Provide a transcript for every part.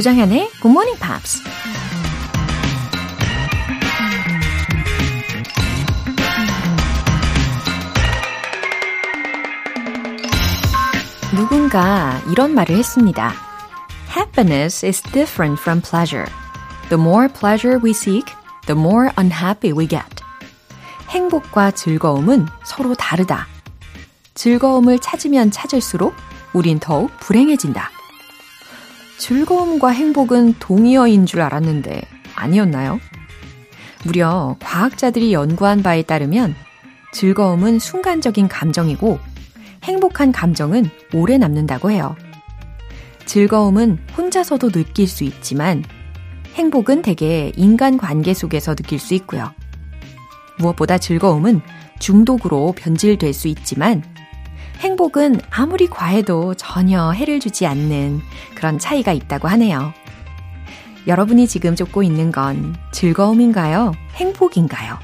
조장현의 Good Morning Pops. 누군가 이런 말을 했습니다. Happiness is different from pleasure. The more pleasure we seek, the more unhappy we get. 행복과 즐거움은 서로 다르다. 즐거움을 찾으면 찾을수록 우린 더욱 불행해진다. 즐거움과 행복은 동의어인 줄 알았는데 아니었나요? 무려 과학자들이 연구한 바에 따르면 즐거움은 순간적인 감정이고 행복한 감정은 오래 남는다고 해요. 즐거움은 혼자서도 느낄 수 있지만 행복은 대개 인간 관계 속에서 느낄 수 있고요. 무엇보다 즐거움은 중독으로 변질될 수 있지만 행복은 아무리 과해도 전혀 해를 주지 않는 그런 차이가 있다고 하네요. 여러분이 지금 쫓고 있는 건 즐거움인가요? 행복인가요?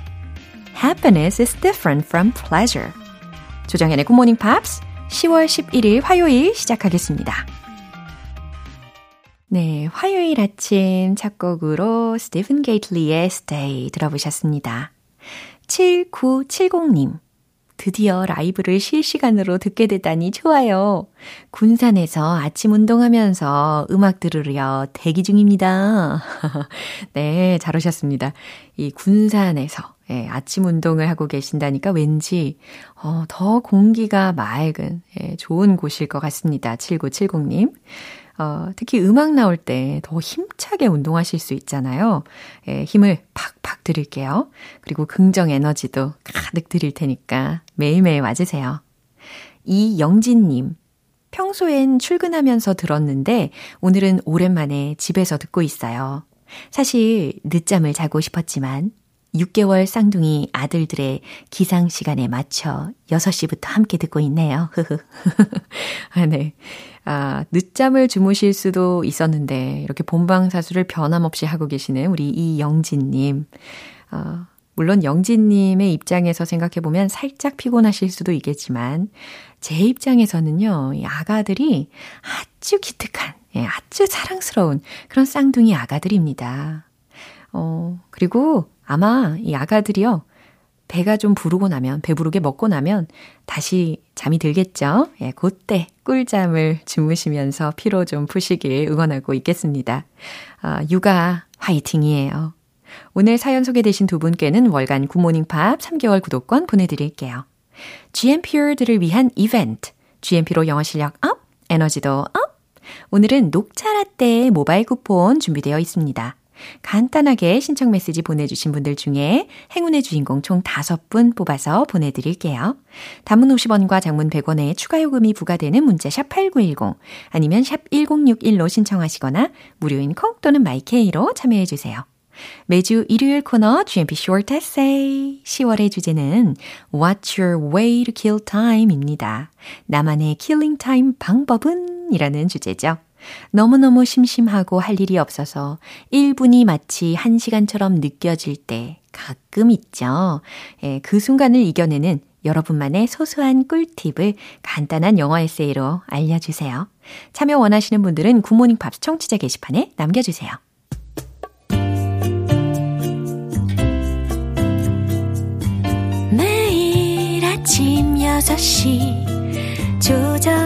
Happiness is different from pleasure. 조정현의 Good Morning Pops 10월 11일 화요일 시작하겠습니다. 네, 화요일 아침 첫 곡으로 스티븐 게이틀리의 Stay 들어보셨습니다. 7970님. 드디어 라이브를 실시간으로 듣게 되다니 좋아요. 군산에서 아침 운동하면서 음악 들으려 대기 중입니다. 네, 잘 오셨습니다. 이 군산에서 예, 아침 운동을 하고 계신다니까 왠지 어, 더 공기가 맑은 예, 좋은 곳일 것 같습니다. 7970님. 어, 특히 음악 나올 때 더 힘차게 운동하실 수 있잖아요. 예, 힘을 팍팍 드릴게요. 그리고 긍정 에너지도 가득 드릴 테니까 매일매일 와주세요. 이영진님. 평소엔 출근하면서 들었는데 오늘은 오랜만에 집에서 듣고 있어요. 사실 늦잠을 자고 싶었지만 6개월 쌍둥이 아들들의 기상 시간에 맞춰 6시부터 함께 듣고 있네요. 아, 네. 아, 늦잠을 주무실 수도 있었는데, 이렇게 본방사수를 변함없이 하고 계시는 우리 이영진님. 어, 물론 영진님의 입장에서 생각해보면 살짝 피곤하실 수도 있겠지만, 제 입장에서는요, 이 아가들이 아주 기특한, 예, 아주 사랑스러운 그런 쌍둥이 아가들입니다. 어, 그리고 아마 이 아가들이요. 배가 좀 부르고 나면, 배부르게 먹고 나면 다시 잠이 들겠죠? 예, 그때 꿀잠을 주무시면서 피로 좀 푸시길 응원하고 있겠습니다. 아, 육아 화이팅이에요. 오늘 사연 소개되신 두 분께는 월간 굿모닝 팝스 3개월 구독권 보내드릴게요. GMP들을 위한 이벤트. GMP로 영어 실력 up, 에너지도 up. 오늘은 녹차 라떼 모바일 쿠폰 준비되어 있습니다. 간단하게 신청 메시지 보내주신 분들 중에 행운의 주인공 총 5분 뽑아서 보내드릴게요. 단문 50원과 장문 100원의 추가 요금이 부과되는 문자 샵 8910 아니면 샵 1061로 신청하시거나 무료인 콩 또는 마이케이로 참여해주세요. 매주 일요일 코너 GMP Short Essay 10월의 주제는 What's your way to kill time입니다. 나만의 killing time 방법은? 이라는 주제죠. 너무너무 심심하고 할 일이 없어서 1분이 마치 1시간처럼 느껴질 때 가끔 있죠. 예, 그 순간을 이겨내는 여러분만의 소소한 꿀팁을 간단한 영어 에세이로 알려주세요. 참여 원하시는 분들은 굿모닝 팝스 청취자 게시판에 남겨주세요. 매일 아침 6시 조정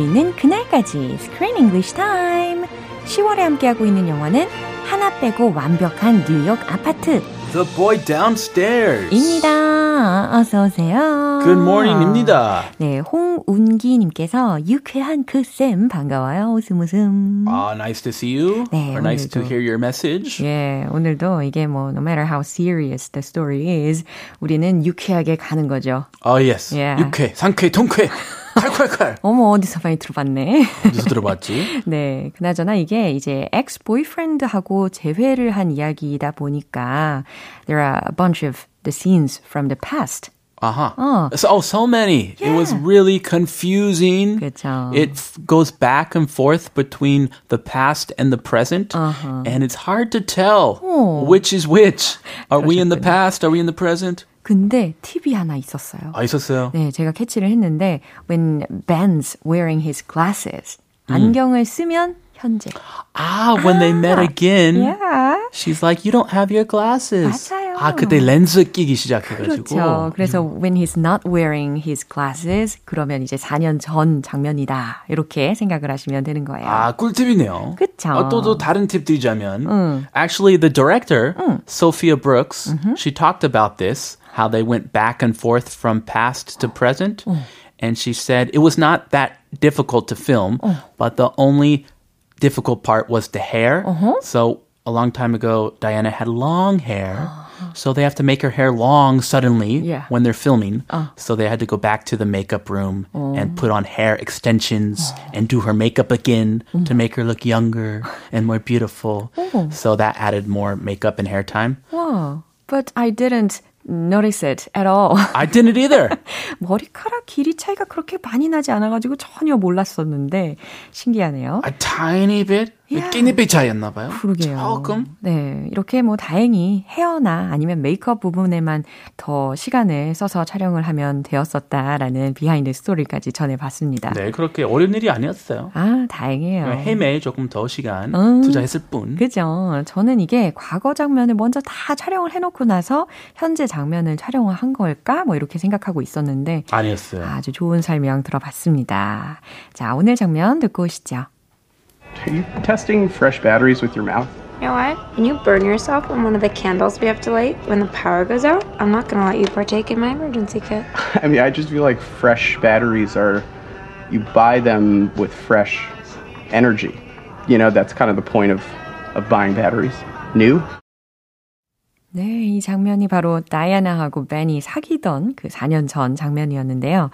수 있는 그날까지 Screen English Time. 10월에 함께하고 있는 영화는 하나 빼고 완벽한 뉴욕 아파트. The boy downstairs. 입니다. 어서 오세요. Good morning입니다. 네, 홍운기님께서 유쾌한 그쌤 반가워요. 웃음 웃음. Ah, nice to see you. 네, or nice to hear your message. 예, 오늘도 이게 뭐 no matter how serious the story is, 우리는 유쾌하게 가는 거죠. Oh, yes. Yeah. 육회, 상쾌, 통쾌, 칼칼칼. 어머 어디서 많이 들어봤네. 어디서 들어봤지? 네, 그나저나 이게 이제 ex-boyfriend하고 재회를 한 이야기이다 보니까 there are a bunch of the scenes from the past. Uh-huh. 어. So, oh, so many. It was Yeah. really confusing. 그렇죠. It f- goes back and forth between the past and the present, Uh-huh. and it's hard to tell Oh. which is which. Are we in the 그러셨군요. past? Are we in the present? 근데 팁이 하나 있었어요. 아, 있었어요. 네, 제가 캐치를 했는데 when Ben's wearing his glasses, 안경을 쓰면 현재. Ah, when they met again, Yeah. she's like, "You don't have your glasses." 맞아요. 아, 그때 렌즈 끼기 시작해가지고. 그렇죠. 그래서 when he's not wearing his glasses, 그러면 이제 4년 전 장면이다. 이렇게 생각을 하시면 되는 거예요. 아, 꿀팁이네요. 그쵸. 아, 또, 또 다른 팁 드리자면, actually the director, Sophia Brooks, she talked about this, how they went back and forth from past to present, oh. and she said it was not that difficult to film, oh. but the only difficult part was the hair. Uh-huh. So a long time ago, Diana had long hair. So they have to make her hair long suddenly Yeah. when they're filming. Ah. So they had to go back to the makeup room and oh. put on hair extensions and do her makeup again mm. to make her look younger and more beautiful. So that added more makeup and hair time. Wow. But I didn't notice it at all. I didn't either. 머리카락 길이 차이가 그렇게 많이 나지 않아가지고 전혀 몰랐었는데 신기하네요. A tiny bit. Yeah. Tiny bit 차이였나 봐요. 그러게요. 조금. 네, 이렇게 뭐 다행히 헤어나 아니면 메이크업 부분에만 더 시간을 써서 촬영을 하면 되었었다라는 비하인드 스토리까지 전해봤습니다. 네, 그렇게 어려운 일이 아니었어요. 아, 다행이에요. 헤매에 조금 더 시간 음. 투자했을 뿐. 그죠. 저는 이게 과거 장면을 먼저 다 촬영을 해놓고 나서 현재 장면을 촬영을 한 걸까? 뭐 이렇게 생각하고 있었는데 아니었어요. 아주 좋은 설명 들어봤습니다. 자, 오늘 장면 듣고 오시죠. Are you testing fresh batteries with your mouth? You know what? When you burn yourself on one of the candles we have to light when the power goes out, I'm not gonna let you partake in my emergency kit. I mean, I just feel like fresh batteries are, you buy them with fresh energy. You know, that's kind of the point of, of buying batteries. New? 네, 이 장면이 바로 다이아나하고 벤이 사귀던 그 4년 전 장면이었는데요.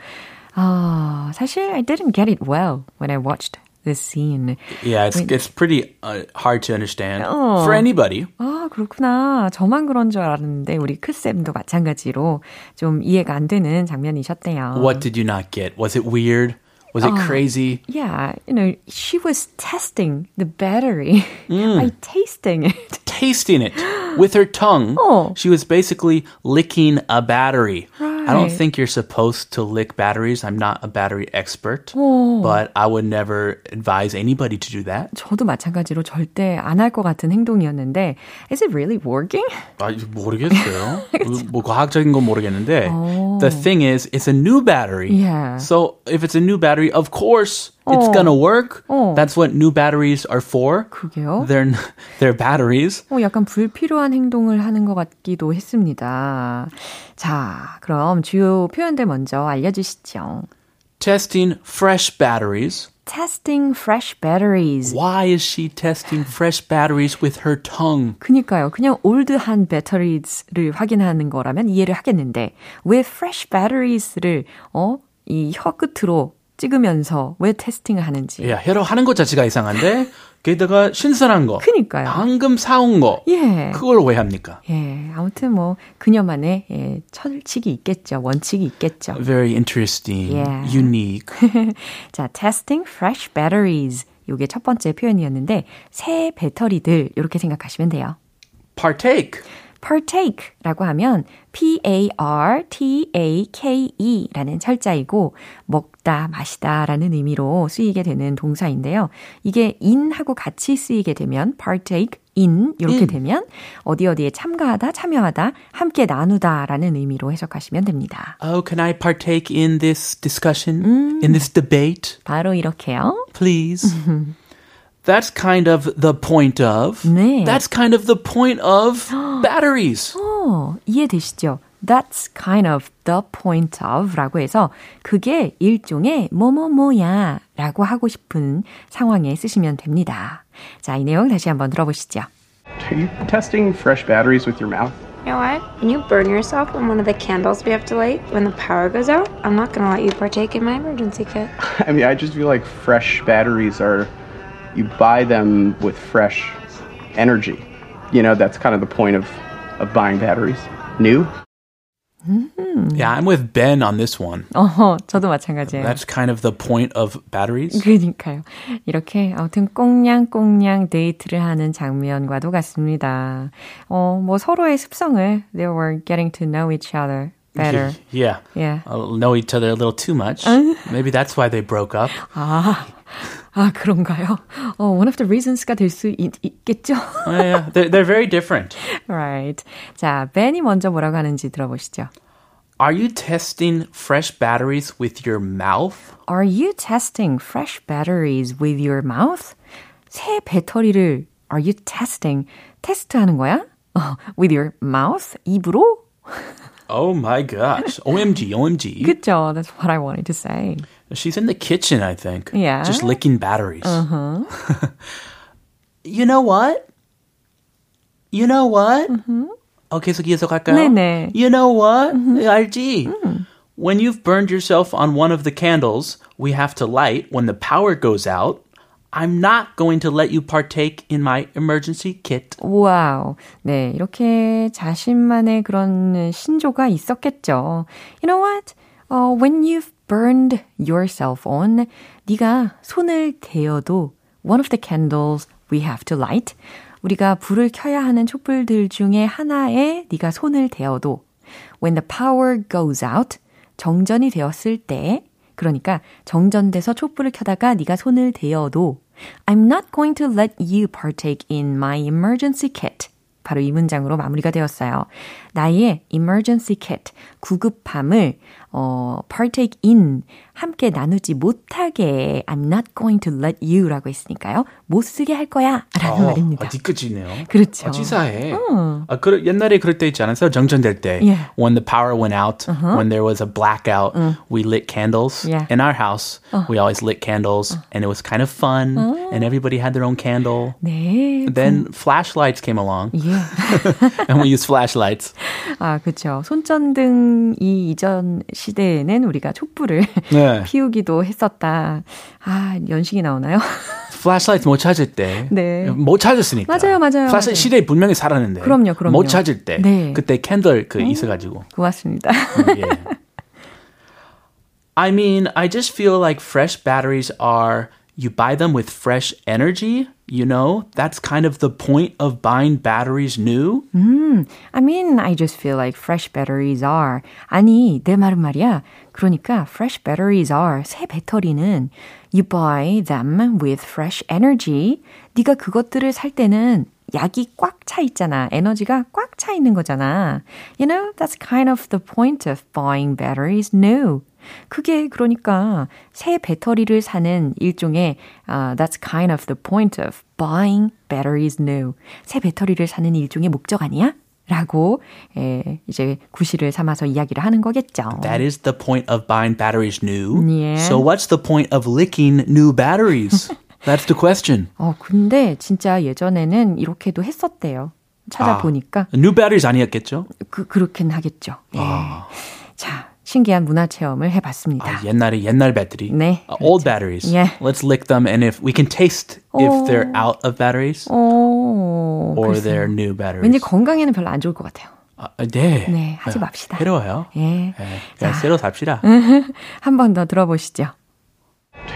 아, 사실 I didn't get it well when I watched this scene. Yeah, it's it's pretty uh, hard to understand Oh. for anybody. 아, 그렇구나. 저만 그런 줄 알았는데 우리 크쌤도 마찬가지로 좀 이해가 안 되는 장면이셨대요. What did you not get? Was it weird? Was it crazy? Yeah, you know, she was testing the battery by tasting it. Tasting it with her tongue. Oh. She was basically licking a battery. I don't Right. think you're supposed to lick batteries. I'm not a battery expert, Oh. but I would never advise anybody to do that. 저도 마찬가지로 절대 안 할 것 같은 행동이었는데, is it really working? 아, 이거 모르겠어요. 뭐 과학적인 건 모르겠는데. Oh. The thing is, it's a new battery. Yeah. So if it's a new battery, of course it's Oh. gonna work. Oh. That's what new batteries are for. 그게요? They're they're batteries. 어, 약간 불필요한 행동을 하는 것 같기도 했습니다. 자, 그럼 주요 표현들 먼저 알려주시죠. Testing fresh batteries. Testing fresh batteries. Why is she testing fresh batteries with her tongue? 그니까요. 그냥 올드한 배터리를 확인하는 거라면 이해를 하겠는데 왜 fresh batteries를 어, 이 혀 끝으로 찍으면서 왜 테스팅을 하는지. 야, 헤러 하는 것 자체가 이상한데 게다가 신선한 거. 그니까요. 방금 사온 거. 예. 그걸 왜 합니까? 예, 아무튼 뭐 그녀만의 예, 철칙이 있겠죠. 원칙이 있겠죠. Very interesting, Yeah. unique. 자, testing fresh batteries. 요게 첫 번째 표현이었는데 새 배터리들 이렇게 생각하시면 돼요. Partake. partake라고 하면 p-a-r-t-a-k-e라는 철자이고 먹 다, 마시다 라는 의미로 쓰이게 되는 동사인데요. 이게 in하고 같이 쓰이게 되면 partake, in 이렇게 in. 되면 어디 어디에 참가하다, 참여하다, 함께 나누다라는 의미로 해석하시면 됩니다. Oh, can I partake in this discussion, in this debate, 바로 이렇게요. please? That's kind of the point of. 네. That's kind of the point of batteries. 어, 어, 이해되시죠? That's kind of the point of 라고 해서 그게 일종의 뭐뭐뭐야 라고 하고 싶은 상황에 쓰시면 됩니다. 자, 이 내용 다시 한번 들어보시죠. Are you testing fresh batteries with your mouth? You know what? When you burn yourself on one of the candles we have to light when the power goes out, I'm not gonna let you partake in my emergency kit. I mean, I just feel like fresh batteries are, you buy them with fresh energy. You know, that's kind of the point of, of buying batteries. New? Yeah, I'm with Ben on this one. 어허, 저도 마찬가지예요. That's kind of the point of batteries. 그러니까요. 이렇게 아무튼 꽁냥꽁냥 데이트를 하는 장면과도 같습니다. 어, 뭐 서로의 습성을 they were getting to know each other better. Yeah. Yeah. Uh, know each other a little too much. Maybe that's why they broke up. 아, 아 그런가요? 어, one of the reasons가 될 수 있겠죠? Oh, yeah, they're, they're very different. right. 자, 벤이 먼저 뭐라고 하는지 들어보시죠. Are you testing fresh batteries with your mouth? Are you testing fresh batteries with your mouth? 새 배터리를 are you testing? 테스트하는 거야? 어, with your mouth? 입으로? Oh my gosh. OMG, OMG. 그쵸? That's what I wanted to say. She's in the kitchen, I think. Yeah. Just licking batteries. Uh-huh. you know what? You know what? 어, 계속 이어서갈까요? 네네. You know what? 알지? When you've burned yourself on one of the candles we have to light when the power goes out, I'm not going to let you partake in my emergency kit. 와우. 네, 이렇게 자신만의 그런 신조가 있었겠죠. You know what? Uh, when you've burned yourself on, 네가 손을 대어도 one of the candles we have to light. 우리가 불을 켜야 하는 촛불들 중에 하나에 네가 손을 대어도 when the power goes out, 정전이 되었을 때 그러니까 정전돼서 촛불을 켜다가 네가 손을 대어도 I'm not going to let you partake in my emergency kit. 바로 이 문장으로 마무리가 되었어요. 나의 emergency kit, 구급함을 어, partake in, 함께 나누지 못하게 I'm not going to let you라고 했으니까요. 못 쓰게 할 거야 라는 말입니다. 아, 뒤끝이네요. 그렇죠. 아, 치사해. 아, 그, 옛날에 그럴 때 있지 않았어요? 정전될 때. Yeah. When the power went out, when there was a blackout, we lit candles. Yeah. In our house, we always lit candles, and it was kind of fun, and everybody had their own candle. 네. Then flashlights came along, 예. and we used flashlights. 아, 그렇죠. 손전등이 이전 시대에는 우리가 촛불을 네. 피우기도 했었다. 아, 연식이 나오나요? flashlights 못 찾을 때. 네. 못 찾았으니까. 맞아요, 맞아요, 맞아요. 시대에 분명히 살았는데. 그럼요, 그럼요. 못 찾을 때. 네. 그때 캔들 그 있어가지고. 고맙습니다. yeah. I mean, I just feel like fresh batteries are you buy them with fresh energy, you know? That's kind of the point of buying batteries new. I mean, I just feel like fresh batteries are. 아니, 내 말은 말이야. 그러니까 fresh batteries are. 새 배터리는 you buy them with fresh energy. 네가 그것들을 살 때는 약이 꽉 차 있잖아. 에너지가 꽉 차 있는 거잖아. You know, that's kind of the point of buying batteries new. 그게 그러니까 새 배터리를 사는 일종의 uh, that's kind of the point of buying batteries new. 새 배터리를 사는 일종의 목적 아니야? 라고 에, 이제 구실을 삼아서 이야기를 하는 거겠죠. That is the point of buying batteries new. Yeah. So what's the point of licking new batteries? That's the question. 어, 근데 진짜 예전에는 이렇게도 했었대요. 찾아보니까 new batteries 아니었겠죠? 그 그렇긴 하겠죠. 예. 자, 신기한 문화 체험을 해봤습니다. 아, 옛날에 옛날 배터리. 네, Uh, old batteries. Yeah. Let's lick them and if we can taste if they're out of batteries 오, or 글쎄요. they're new batteries. 왠지 건강에는 별로 안 좋을 것 같아요. 아, 네. 네, 하지 맙시다. 해로워요. 예. 네, 그냥 새로 삽시다. 한번 더 들어보시죠.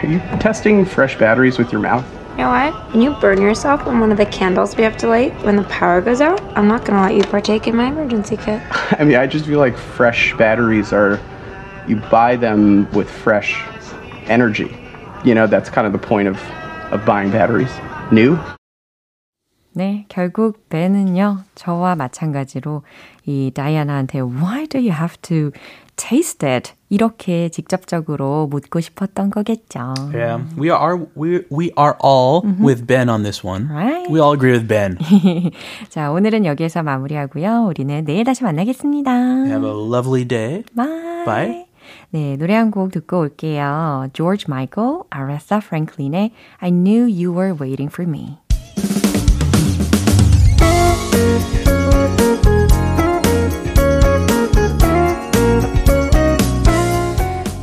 Are you testing fresh batteries with your mouth? You know what? When you burn yourself on one of the candles we have to light when the power goes out, I'm not gonna let you partake in my emergency kit. I mean, I just feel like fresh batteries are, you buy them with fresh energy. You know, that's kind of the point of, of buying batteries. New? 네, 결국 벤은요, 저와 마찬가지로 이 다이아나한테 Why do you have to taste it? 이렇게 직접적으로 묻고 싶었던 거겠죠. Yeah, we are we we are all mm-hmm. with Ben on this one. Right. We all agree with Ben. 자, 오늘은 여기에서 마무리하고요. 우리는 내일 다시 만나겠습니다. Have a lovely day. Bye. Bye. 네, 노래 한 곡 듣고 올게요. George Michael, Aretha Franklin의 I Knew You Were Waiting for Me.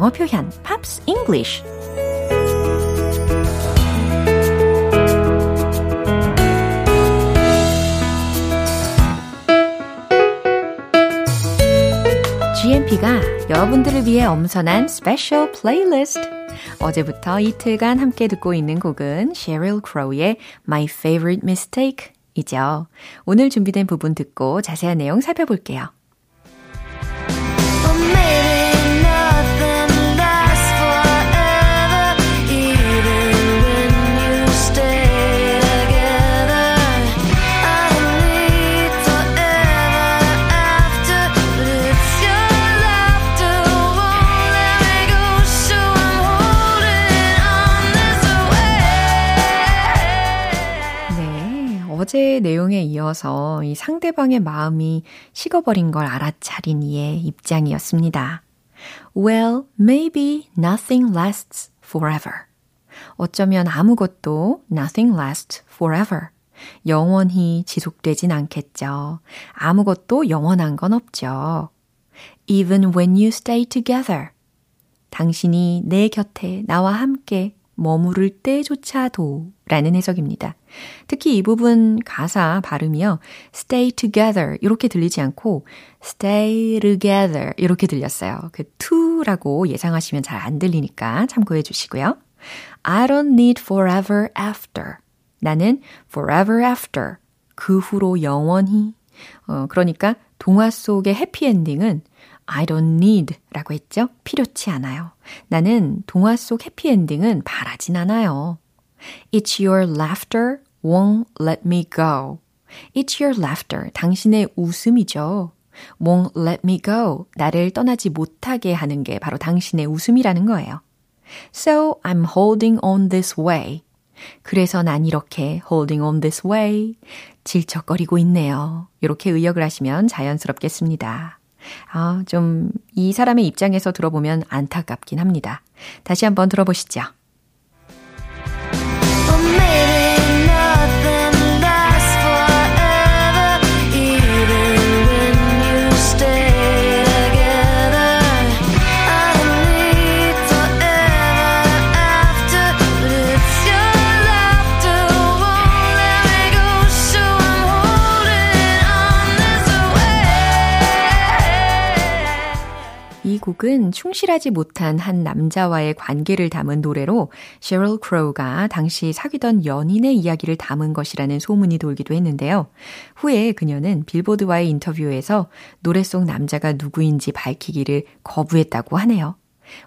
영어 표현 Pops English GMP가 여러분들을 위해 엄선한 스페셜 플레이리스트 어제부터 이틀간 함께 듣고 있는 곡은 Sheryl Crow의 My Favorite Mistake 이죠. 오늘 준비된 부분 듣고 자세한 내용 살펴볼게요. 어 내용에 이어서 이 상대방의 마음이 식어버린 걸 알아차린 이의 입장이었습니다. Well, maybe nothing lasts forever. 어쩌면 아무것도 nothing lasts forever. 영원히 지속되진 않겠죠. 아무것도 영원한 건 없죠. Even when you stay together. 당신이 내 곁에 나와 함께 머무를 때조차도 라는 해석입니다. 특히 이 부분 가사 발음이요. stay together 이렇게 들리지 않고 stay together 이렇게 들렸어요. 그 to라고 예상하시면 잘 안 들리니까 참고해 주시고요. I don't need forever after. 나는 forever after. 그 후로 영원히. 어, 그러니까 동화 속의 해피엔딩은 I don't need 라고 했죠? 필요치 않아요. 나는 동화 속 해피엔딩은 바라진 않아요. It's your laughter won't let me go. It's your laughter. 당신의 웃음이죠. won't let me go. 나를 떠나지 못하게 하는 게 바로 당신의 웃음이라는 거예요. So I'm holding on this way. 그래서 난 이렇게 holding on this way. 질척거리고 있네요. 이렇게 의역을 하시면 자연스럽겠습니다. 아, 좀 이 사람의 입장에서 들어보면 안타깝긴 합니다. 다시 한번 들어보시죠. 곡은 충실하지 못한 한 남자와의 관계를 담은 노래로 셰럴 크로우가 당시 사귀던 연인의 이야기를 담은 것이라는 소문이 돌기도 했는데요. 후에 그녀는 빌보드와의 인터뷰에서 노래 속 남자가 누구인지 밝히기를 거부했다고 하네요.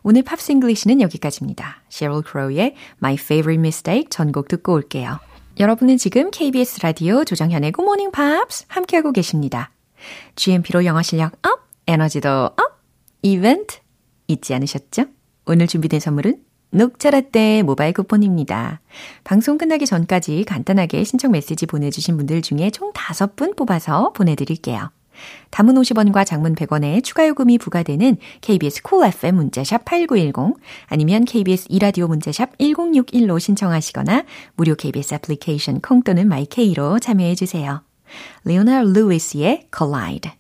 오늘 Pops English는 여기까지입니다. 셰럴 크로우의 My Favorite Mistake 전곡 듣고 올게요. 여러분은 지금 KBS 라디오 조정현의 Good Morning Pops 함께하고 계십니다. GMP로 영어 실력 up, 에너지도 up! 이벤트 잊지 않으셨죠? 오늘 준비된 선물은 녹차라떼 모바일 쿠폰입니다. 방송 끝나기 전까지 간단하게 신청 메시지 보내주신 분들 중에 총 5분 뽑아서 보내드릴게요. 단문 50원과 장문 100원에 추가 요금이 부과되는 KBS cool cool FM 문자샵 8910 아니면 KBS 2라디오 문자샵 1061로 신청하시거나 무료 KBS 애플리케이션 콩 또는 마이케이로 참여해 주세요. 레오나 루이스의 Collide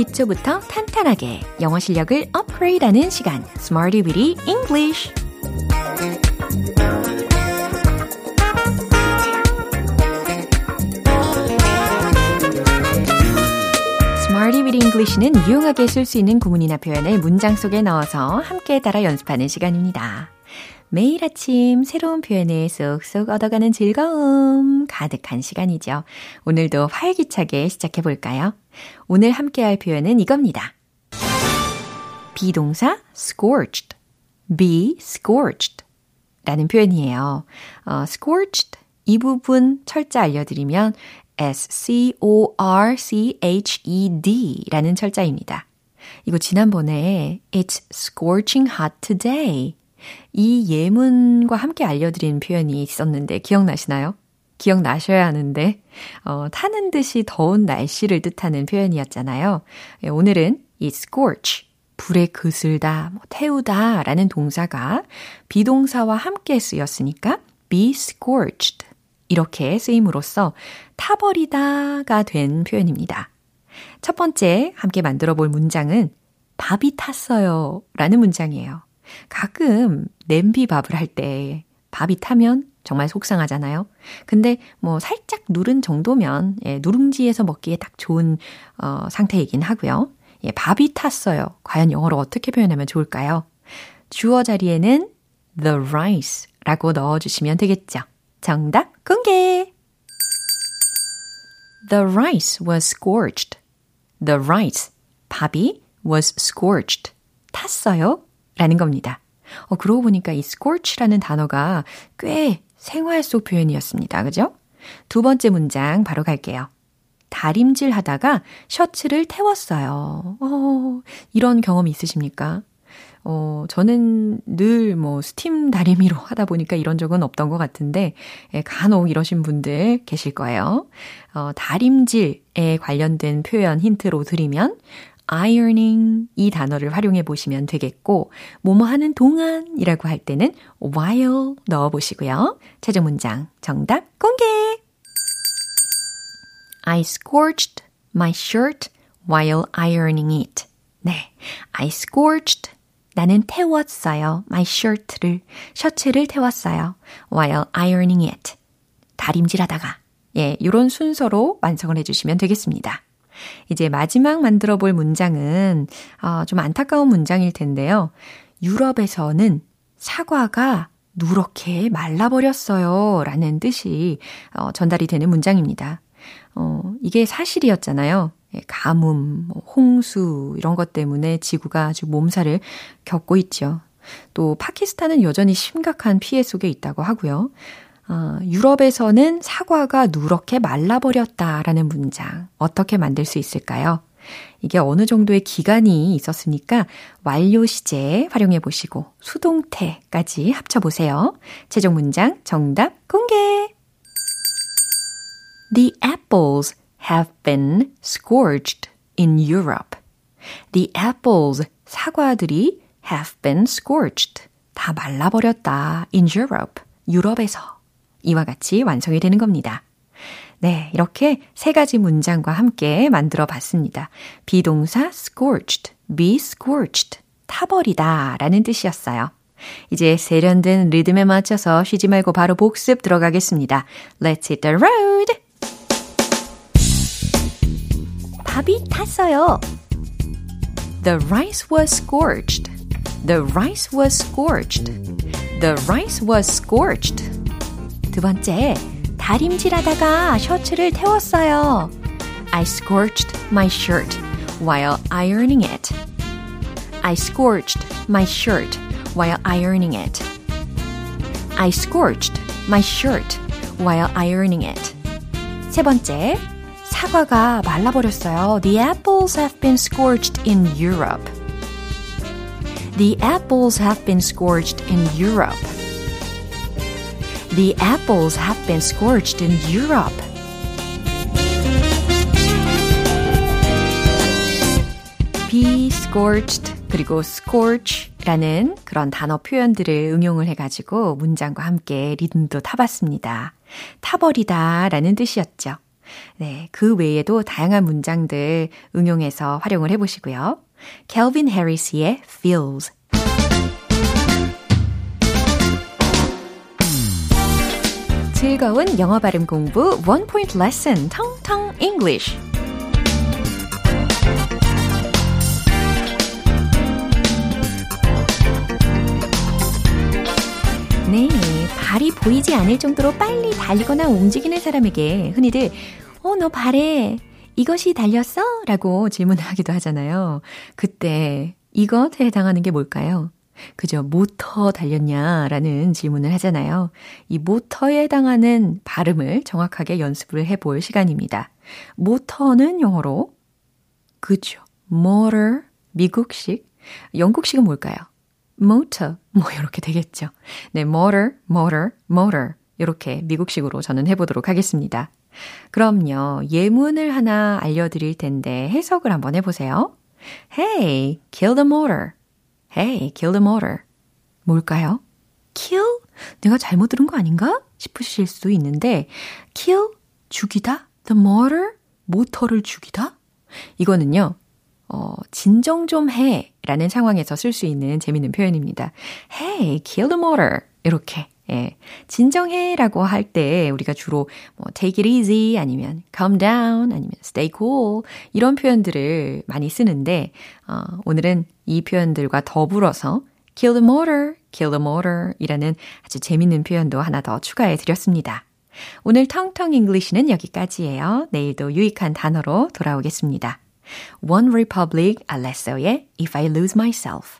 기초부터 탄탄하게 영어 실력을 업그레이드하는 시간, Smarty Weedy English. Smarty with English는 유용하게 쓸 수 있는 구문이나 표현을 문장 속에 넣어서 함께 따라 연습하는 시간입니다. 매일 아침 새로운 표현을 쏙쏙 얻어가는 즐거움 가득한 시간이죠. 오늘도 활기차게 시작해 볼까요? 오늘 함께 할 표현은 이겁니다. 비동사 scorched, be scorched 라는 표현이에요. 어, scorched 이 부분 철자 알려드리면 S-C-O-R-C-H-E-D 라는 철자입니다. 이거 지난번에 It's scorching hot today 이 예문과 함께 알려드린 표현이 있었는데 기억나시나요? 기억나셔야 하는데 어, 타는 듯이 더운 날씨를 뜻하는 표현이었잖아요. 예, 오늘은 이 scorch, 불에 그슬다, 뭐 태우다 라는 동사가 비동사와 함께 쓰였으니까 be scorched 이렇게 쓰임으로써 타버리다가 된 표현입니다. 첫 번째 함께 만들어 볼 문장은 밥이 탔어요 라는 문장이에요. 가끔 냄비 밥을 할 때 밥이 타면 정말 속상하잖아요. 근데 뭐 살짝 누른 정도면 예, 누룽지에서 먹기에 딱 좋은 어, 상태이긴 하고요. 예, 밥이 탔어요. 과연 영어로 어떻게 표현하면 좋을까요? 주어 자리에는 the rice라고 넣어주시면 되겠죠. 정답 공개! The rice was scorched. The rice, 밥이 was scorched. 탔어요. 라는 겁니다. 어, 그러고 보니까 이 scorch라는 단어가 꽤 생활 속 표현이었습니다. 그죠? 두 번째 문장 바로 갈게요. 다림질 하다가 셔츠를 태웠어요. 어, 이런 경험 있으십니까? 어, 저는 늘 뭐 스팀 다리미로 하다 보니까 이런 적은 없던 것 같은데, 예, 간혹 이러신 분들 계실 거예요. 어, 다림질에 관련된 표현 힌트로 드리면, ironing 이 단어를 활용해 보시면 되겠고, 뭐뭐 하는 동안이라고 할 때는 while 넣어 보시고요. 최종 문장 정답 공개! I scorched my shirt while ironing it. 네. I scorched 나는 태웠어요. my shirt를, 셔츠를 태웠어요. while ironing it. 다림질 하다가. 예, 요런 순서로 완성을 해주시면 되겠습니다. 이제 마지막 만들어 볼 문장은 어, 좀 안타까운 문장일 텐데요. 유럽에서는 사과가 누렇게 말라버렸어요. 라는 뜻이 어, 전달이 되는 문장입니다. 어, 이게 사실이었잖아요. 예, 가뭄, 뭐 홍수 이런 것 때문에 지구가 아주 몸살을 겪고 있죠. 또 파키스탄은 여전히 심각한 피해 속에 있다고 하고요. 어, 유럽에서는 사과가 누렇게 말라버렸다라는 문장 어떻게 만들 수 있을까요? 이게 어느 정도의 기간이 있었으니까 완료 시제 활용해 보시고 수동태까지 합쳐 보세요. 최종 문장 정답 공개. The apples have been scorched in Europe. The apples, 사과들이 have been scorched. 다 말라버렸다. in Europe. 유럽에서. 이와 같이 완성이 되는 겁니다. 네, 이렇게 세 가지 문장과 함께 만들어 봤습니다. 비동사 scorched, be scorched, 타버리다 라는 뜻이었어요. 이제 세련된 리듬에 맞춰서 쉬지 말고 바로 복습 들어가겠습니다. Let's hit the road! 밥이 탔어요. The rice was scorched. The rice was scorched. The rice was scorched. 두 번째, 다림질하다가 셔츠를 태웠어요. I scorched my shirt while ironing it. I scorched my shirt while ironing it. I scorched my shirt while ironing it. 세 번째, 사과가 말라버렸어요. The apples have been scorched in Europe. The apples have been scorched in Europe. The apples have been scorched in Europe. be scorched 그리고 scorch라는 그런 단어 표현들을 응용을 해가지고 문장과 함께 리듬도 타봤습니다. 타버리다 라는 뜻이었죠. 네, 그 외에도 다양한 문장들 응용해서 활용을 해보시고요. Calvin Harris의 Feels 즐거운 영어 발음 공부 원 포인트 레슨 텅텅 English 네, 발이 보이지 않을 정도로 빨리 달리거나 움직이는 사람에게 흔히들 어, 너 발에 이것이 달렸어? 라고 질문을 하기도 하잖아요. 그때 이것에 해당하는 게 뭘까요? 그죠? 모터 달렸냐라는 질문을 하잖아요. 이 모터에 해당하는 발음을 정확하게 연습을 해볼 시간입니다. 모터는 영어로 그죠? motor 미국식 영국식은 뭘까요? motor 뭐 이렇게 되겠죠. 네, motor, motor, motor 이렇게 미국식으로 저는 해보도록 하겠습니다. 그럼요, 예문을 하나 알려드릴 텐데 해석을 한번 해보세요. Hey, kill the motor. Hey, kill the motor. 뭘까요? kill? 내가 잘못 들은 거 아닌가? 싶으실 수도 있는데, kill? 죽이다? The motor? 모터를 죽이다? 이거는요, 어, 진정 좀 해. 라는 상황에서 쓸 수 있는 재밌는 표현입니다. Hey, kill the motor. 이렇게. 예. 진정해 라고 할 때 우리가 주로 뭐 take it easy 아니면 calm down 아니면 stay cool 이런 표현들을 많이 쓰는데 어, 오늘은 이 표현들과 더불어서 kill the motor, kill the motor 이라는 아주 재밌는 표현도 하나 더 추가해 드렸습니다. 오늘 텅텅 English는 여기까지예요. 내일도 유익한 단어로 돌아오겠습니다. OneRepublic 알레소의 If I Lose Myself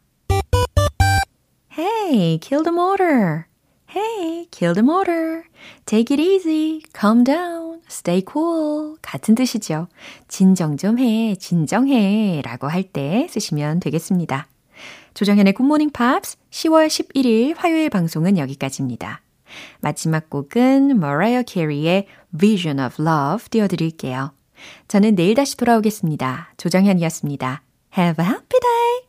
Hey, kill the motor. Hey, kill the motor. Take it easy. Calm down. Stay cool. 같은 뜻이죠. 진정 좀 해. 진정해. 라고 할 때 쓰시면 되겠습니다. 조정현의 굿모닝 팝스 10월 11일 화요일 방송은 여기까지입니다. 마지막 곡은 머라이어 캐리의 Vision of Love 띄워드릴게요. 저는 내일 다시 돌아오겠습니다. 조정현이었습니다. Have a happy day!